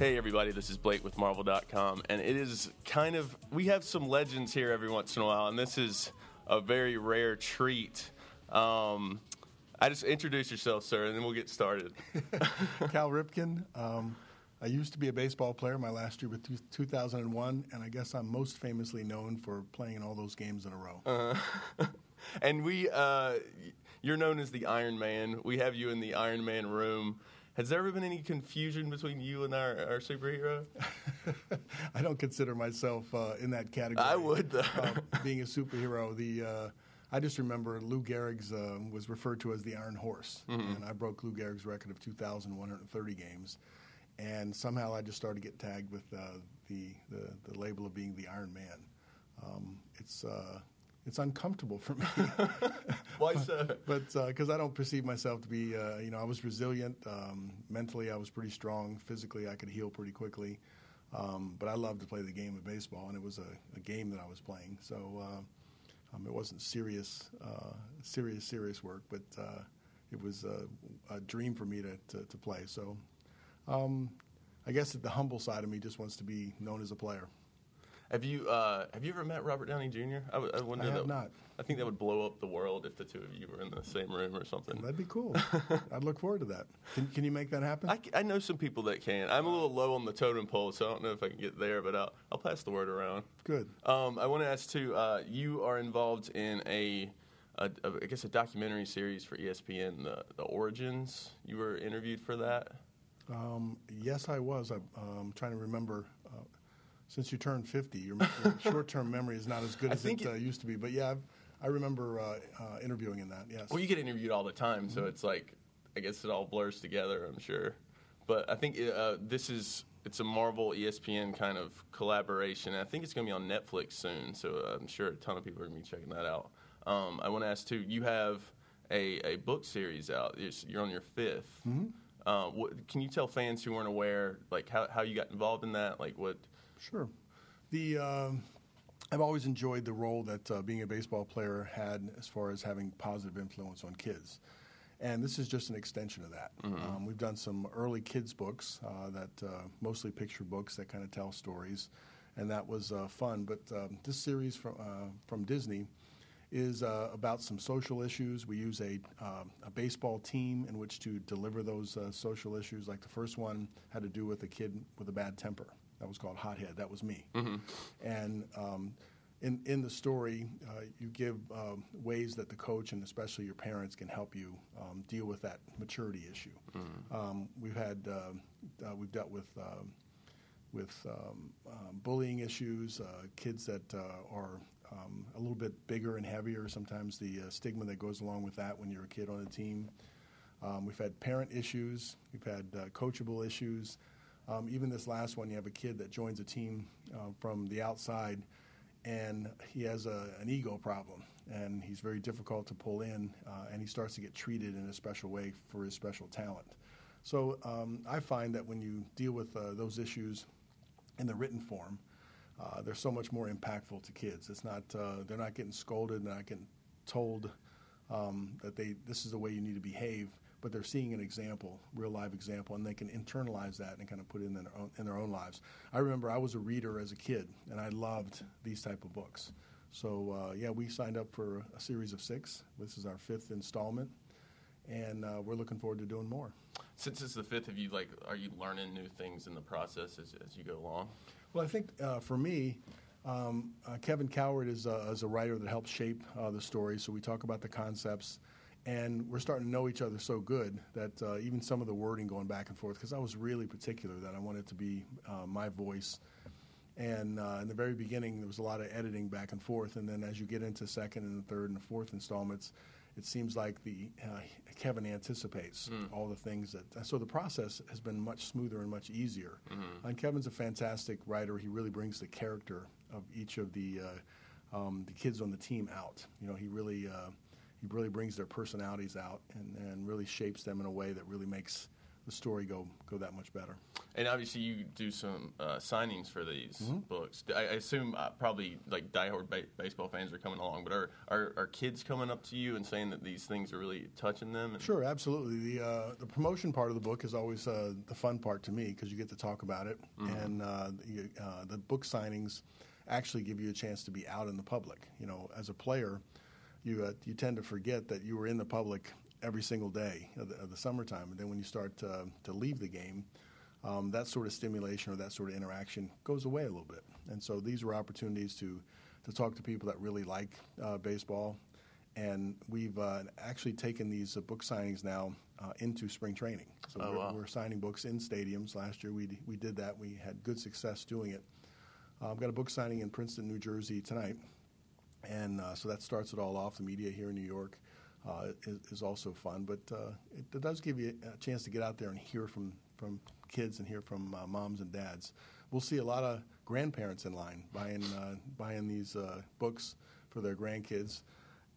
Hey, everybody, this is Blake with Marvel.com, and it is kind of, we have some legends here every once in a while, and this is a very rare treat. Um, I just introduce yourself, sir, and then we'll get started. Cal Ripken. Um, I used to be a baseball player. My last year was 2001, and I guess I'm most famously known for playing in all those games in a row. Uh, and we, uh, you're known as the Iron Man. We have you in the Iron Man room. Has there ever been any confusion between you and our, our superhero? I don't consider myself uh, in that category. I would, though. being a superhero. The uh, I just remember Lou Gehrig's uh, was referred to as the Iron Horse, mm-hmm. and I broke Lou Gehrig's record of 2,130 games and somehow I just started to get tagged with uh, the, the, the label of being the Iron Man. Um, it's uh, it's uncomfortable for me. Why so? but because uh, I don't perceive myself to be, uh, you know, I was resilient. Um, mentally, I was pretty strong. Physically, I could heal pretty quickly. Um, but I loved to play the game of baseball, and it was a, a game that I was playing. So uh, um, it wasn't serious, uh, serious, serious work, but it was a, a, dream for me to, to, to play. So um, I guess the humble side of me just wants to be known as a player. Have you uh, have you ever met Robert Downey Jr.? I, w- I wonder. I have that, not. I think that would blow up the world if the two of you were in the same room or something. That'd be cool. I'd look forward to that. Can, can you make that happen? I, I, know some people that can. I'm a little low on the totem pole, so I don't know if I can get there, but I'll, I'll pass the word around. Good. Um, I want to ask too. Uh, you are involved in a, a, a, I guess, a documentary series for ESPN, the, the Origins. You were interviewed for that. Um, yes, I was. I'm um, trying to remember. Uh, since you turned 50, your, your short-term memory is not as good as it, it uh, used to be. But yeah, I've, i remember uh, uh, interviewing in that. Yes. Well, you get interviewed all the time, so mm-hmm. it's like I guess it all blurs together. I'm sure, but I think uh, this is it's a Marvel ESPN kind of collaboration. I think it's going to be on Netflix soon, so I'm sure a ton of people are going to be checking that out. Um, I want to ask too. You have a, a book series out. You're on your 5th mm-hmm. Uh, what, can you tell fans who weren't aware, like how, how you got involved in that? Like what? Sure. The um, I've always enjoyed the role that uh, being a baseball player had as far as having positive influence on kids. And this is just an extension of that. Mm-hmm. Um, we've done some early kids books uh, that uh, mostly picture books that kind of tell stories, and that was uh, fun. But um, this series from uh, from Disney is uh, about some social issues. We use a, uh, a baseball team in which to deliver those uh, social issues. Like the first one had to do with a kid with a bad temper. That was called Hothead. That was me. Mm-hmm. And um, in, in the story, uh, you give um, ways that the coach and especially your parents can help you um, deal with that maturity issue. Mm-hmm. Um, we've had um, uh, we've dealt with um, with um, um, bullying issues, uh, kids that uh, are um, a little bit bigger and heavier. Sometimes the uh, stigma that goes along with that when you're a kid on a team. Um, we've had parent issues. We've had uh, coachable issues. Um, even this last one, you have a kid that joins a team uh, from the outside, and he has a, an ego problem, and he's very difficult to pull in, uh, and he starts to get treated in a special way for his special talent. So um, I find that when you deal with uh, those issues in the written form, uh, they're so much more impactful to kids. It's not uh, they're not getting scolded, they're not getting told um, that they this is the way you need to behave, but they're seeing an example, real live example, and they can internalize that and kind of put it in their own, in their own lives. I remember I was a reader as a kid, and I loved these type of books. So uh, yeah, we signed up for a series of six. This is our fifth installment, and uh, we're looking forward to doing more. Since it's the fifth, have you like are you learning new things in the process as, as you go along? Well, I think uh, for me, um, uh, Kevin Cowherd is, uh, is, a writer that helps shape uh, the story. So we talk about the concepts, and we're starting to know each other so good that uh, even some of the wording going back and forth, because I was really particular that I wanted to be uh, my voice. And in the very beginning, there was a lot of editing back and forth. And then as you get into second and the third and the fourth installments, it seems like the uh, Kevin anticipates mm. all the things that. So the process has been much smoother and much easier. Mm-hmm. And Kevin's a fantastic writer. He really brings the character of each of the uh, um, the kids on the team out. You know, he really uh, he really brings their personalities out and, and really shapes them in a way that really makes the story go go that much better. And obviously, you do some uh, signings for these Mm-hmm. books. I, I assume uh, probably like diehard ba- baseball fans are coming along, but are, are are kids coming up to you and saying that these things are really touching them? And, Sure, absolutely. The uh, the promotion part of the book is always uh, the fun part to me because you get to talk about it, and uh, the, uh, the book signings actually give you a chance to be out in the public. You know, as a player, you uh, you tend to forget that you were in the public every single day of the, of the summertime, and then when you start to, to leave the game, um, that sort of stimulation or that sort of interaction goes away a little bit. And so these are opportunities to to talk to people that really like uh, baseball. And we've uh, actually taken these uh, book signings now uh, into spring training. So Oh, we're, wow. we're signing books in stadiums. Last year we, d- we did that. We had good success doing it. Uh, I've got a book signing in Princeton, New Jersey tonight. And uh, so that starts it all off. The media here in New York uh, is, is also fun, but uh, it, it does give you a chance to get out there and hear from, from kids and hear from moms and dads. We'll see a lot of grandparents in line buying, buying these books for their grandkids.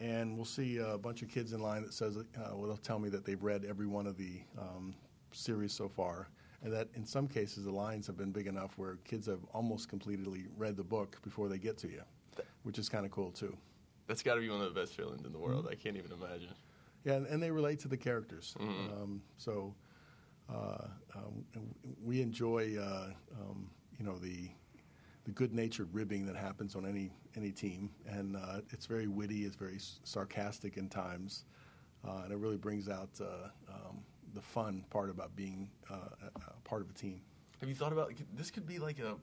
And we'll see a bunch of kids in line that says, uh, well, they'll tell me that they've read every one of the um, series so far. And that in some cases, the lines have been big enough where kids have almost completely read the book before they get to you, which is kind of cool too. That's got to be one of the best feelings in the world. Mm-hmm. I can't even imagine. Yeah, and, and they relate to the characters. Um, so uh, um, we enjoy, uh, um, you know, the the good-natured ribbing that happens on any any team, and uh, it's very witty, it's very sarcastic in times, uh, and it really brings out uh, um, the fun part about being uh, a, a part of a team. Have you thought about this? Could be like a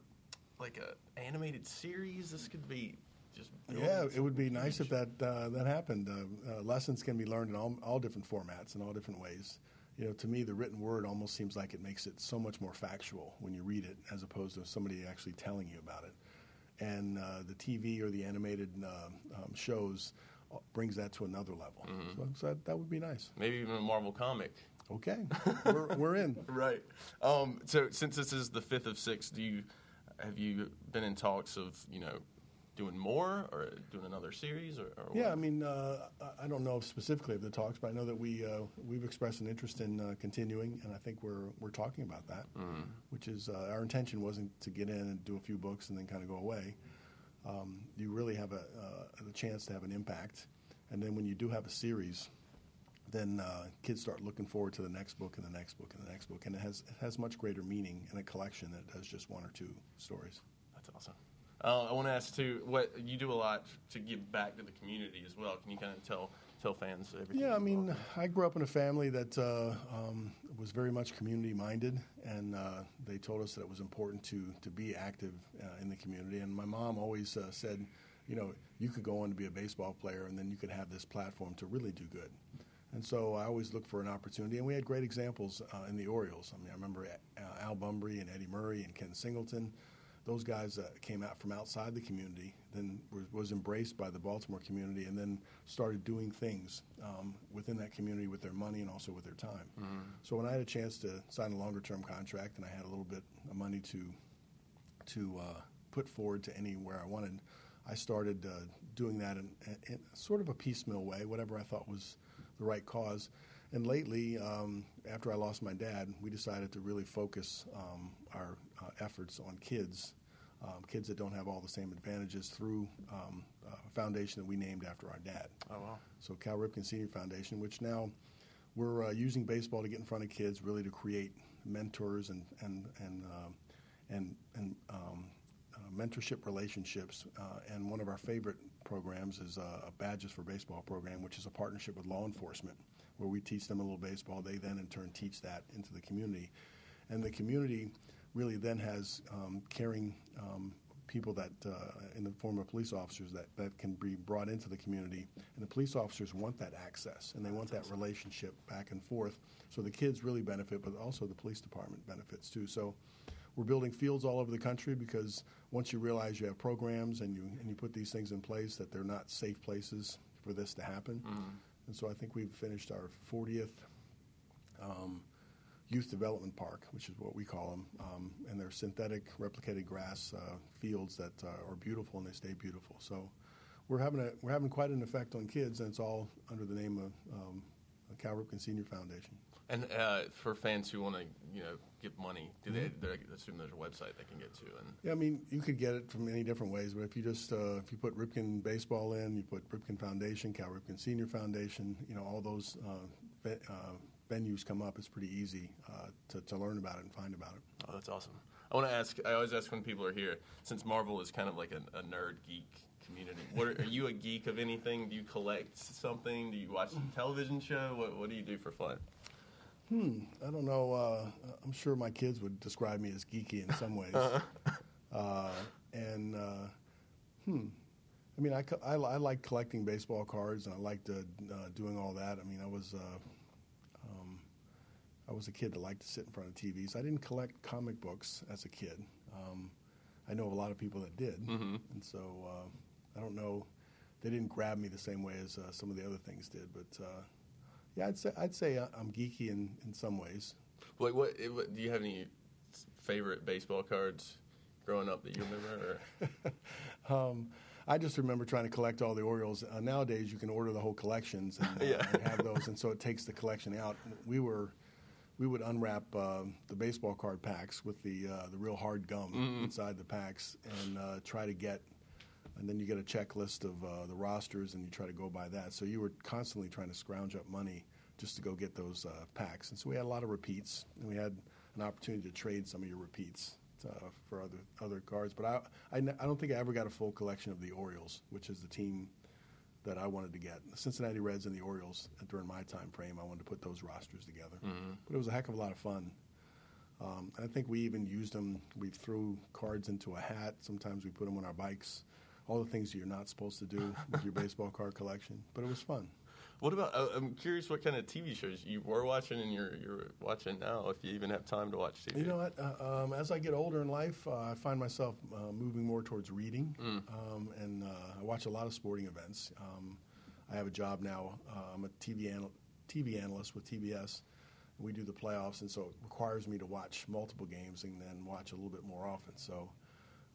like a animated series. This could be just Yeah, it would be nice if that uh, that happened. Uh, uh, lessons can be learned in all, all different formats and all different ways. You know, to me, the written word almost seems like it makes it so much more factual when you read it, as opposed to somebody actually telling you about it. And uh, the TV or the animated uh, um, shows uh, brings that to another level. So, so that, that would be nice. maybe even a Marvel comic. Okay, we're, we're in. Right. Um, so since this is the fifth of six, do you have you been in talks of you know doing more or doing another series or, or Yeah, I mean, uh, I- don't know specifically of the talks, but I know that we uh, we've expressed an interest in uh, continuing, and I think we're we're talking about that. Which is uh, our intention wasn't to get in and do a few books and then kind of go away. Um, you really have a uh, the chance to have an impact, and then when you do have a series, then uh, kids start looking forward to the next book and the next book and the next book, and it has it has much greater meaning in a collection than it does just one or two stories. That's awesome. Uh, I want to ask too. What you do a lot to give back to the community as well. Can you kind of tell tell fans everything? Yeah, I mean, I grew up in a family that uh, um, was very much community minded, and uh, they told us that it was important to to be active uh, in the community. And my mom always uh, said, you know, you could go on to be a baseball player, and then you could have this platform to really do good. And so I always looked for an opportunity, and we had great examples uh, in the Orioles. I mean, I remember Al Bumbry and Eddie Murray and Ken Singleton. Those guys uh, came out from outside the community, then was, was embraced by the Baltimore community, and then started doing things um, within that community with their money and also with their time. So when I had a chance to sign a longer-term contract, and I had a little bit of money to to uh, put forward to anywhere I wanted, I started uh, doing that in, in sort of a piecemeal way, whatever I thought was the right cause. And lately, um, after I lost my dad, we decided to really focus um, our uh, efforts on kids, um, kids that don't have all the same advantages through um, a foundation that we named after our dad. Oh wow. So Cal Ripken Senior Foundation, which now we're uh, using baseball to get in front of kids, really to create mentors and and and um and, and um, uh, mentorship relationships. Uh, and one of our favorite programs is uh, a Badges for Baseball program, which is a partnership with law enforcement, where we teach them a little baseball. They then in turn teach that into the community, and the community really then has um, caring. Um, people that, uh, in the form of police officers, that, that can be brought into the community. And the police officers want that access and they want that relationship back and forth. So the kids really benefit, but also the police department benefits too. So we're building fields all over the country because once you realize you have programs and you, and you put these things in place, that they're not safe places for this to happen. And so I think we've finished our 40th um, youth development park, which is what we call them, um, and they're synthetic replicated grass uh, fields that uh, are beautiful and they stay beautiful. So we're having a we're having quite an effect on kids, and it's all under the name of um, Cal Ripken Senior Foundation. And uh, for fans who want to, you know, get money, do they? they assume there's a website they can get to. And Yeah, I mean, you could get it from many different ways, but if you just uh, if you put Ripken Baseball in, you put Ripken Foundation, Cal Ripken Senior Foundation, you know, all those uh, uh, venues come up. It's pretty easy uh, to, to learn about it and find about it. oh, that's awesome. I want to ask. I always ask when people are here, since Marvel is kind of like a, a nerd geek community. What are, are you a geek of anything? Do you collect something? Do you watch a television show? What What do you do for fun? I don't know. Uh, I'm sure my kids would describe me as geeky in some ways. uh, and uh, hmm, I mean, I, co- I, I like collecting baseball cards, and I liked uh, doing all that. I mean, I was uh, um, I was a kid that liked to sit in front of TVs. I didn't collect comic books as a kid. Um, I know of a lot of people that did, and so uh, I don't know. They didn't grab me the same way as uh, some of the other things did, but. Uh, yeah, I'd say I'd say I'm geeky in, in some ways. Like, what, what do you have any favorite baseball cards growing up that you remember? Or? Um, I just remember trying to collect all the Orioles. Uh, nowadays, you can order the whole collections and, uh, Yeah. and have those, and so it takes the collection out. We were we would unwrap uh, the baseball card packs with the uh, the real hard gum inside the packs and uh, try to get. And then you get a checklist of uh, the rosters, and you try to go by that. So you were constantly trying to scrounge up money just to go get those uh, packs. And so we had a lot of repeats, and we had an opportunity to trade some of your repeats uh, for other other cards. But I, I, I don't think I ever got a full collection of the Orioles, which is the team that I wanted to get. The Cincinnati Reds and the Orioles uh, during my time frame, I wanted to put those rosters together. But it was a heck of a lot of fun. Um, I think we even used them. We threw cards into a hat. Sometimes we put them on our bikes. All the things that you're not supposed to do with your baseball card collection. But it was fun. What about? Uh, I'm curious what kind of TV shows you were watching and you're you're watching now. If you even have time to watch TV. You know what? Uh, um, as I get older in life, uh, I find myself uh, moving more towards reading, um, and uh, I watch a lot of sporting events. Um, I have a job now. Uh, I'm a TV anal- TV analyst with TBS. We do the playoffs, and so it requires me to watch multiple games and then watch a little bit more often. So,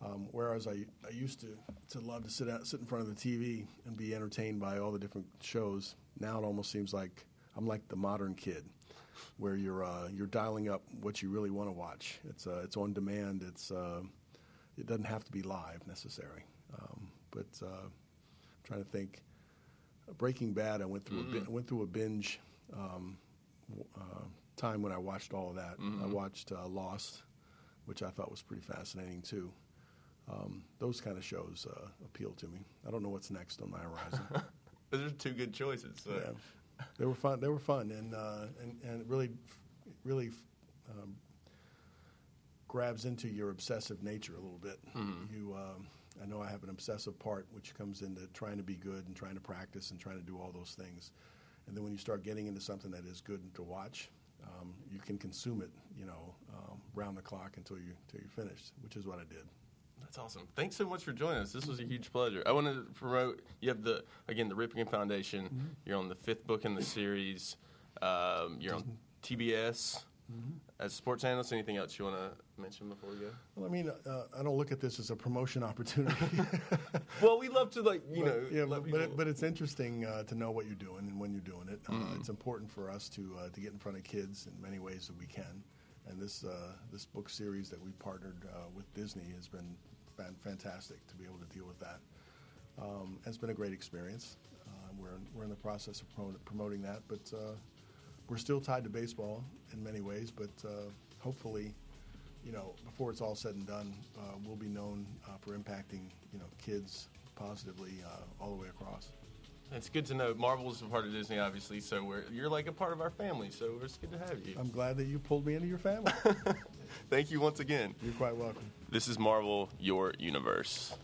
um, whereas I, I used to, to love to sit out, sit in front of the TV and be entertained by all the different shows, now it almost seems like I'm like the modern kid where you're uh, you're dialing up what you really want to watch. It's uh, it's on demand. It's uh, it doesn't have to be live necessary. Um, but uh, I'm trying to think. Breaking Bad, I went through a bin- I went through a binge um, uh, time when I watched all of that. I watched uh, Lost, which I thought was pretty fascinating too. Um, those kind of shows uh, appeal to me. I don't know what's next on my horizon. Those are two good choices. So. Yeah, they were fun. They were fun, and uh, and and it really, really um, grabs into your obsessive nature a little bit. You, um, I know I have an obsessive part, which comes into trying to be good and trying to practice and trying to do all those things. And then when you start getting into something that is good to watch, um, you can consume it, you know, um, round the clock until you until you're finished, which is what I did. That's awesome. Thanks so much for joining us. This was a huge pleasure. I want to promote. You have the again the Ripken Foundation. Mm-hmm. You're on the fifth book in the series. Um, you're on TBS Mm-hmm. as a sports analyst. Anything else you want to mention before we go? Well, I mean, uh, I don't look at this as a promotion opportunity. Well, we love to like you But, know. yeah, but, but, it, but it's interesting uh, to know what you're doing and when you're doing it. Uh, It's important for us to uh, to get in front of kids in many ways that we can. And this uh, this book series that we partnered uh, with Disney has been fantastic to be able to deal with that. Um, it's been a great experience. Uh, we're we're in the process of promoting that, but uh, we're still tied to baseball in many ways. But uh, hopefully, you know, before it's all said and done, uh, we'll be known uh, for impacting you know kids positively uh, all the way across. it's good to know. Marvel is a part of Disney, obviously. So we're you're like a part of our family. So it's good to have you. I'm glad that you pulled me into your family. Thank you once again. You're quite welcome. This is Marvel, your universe.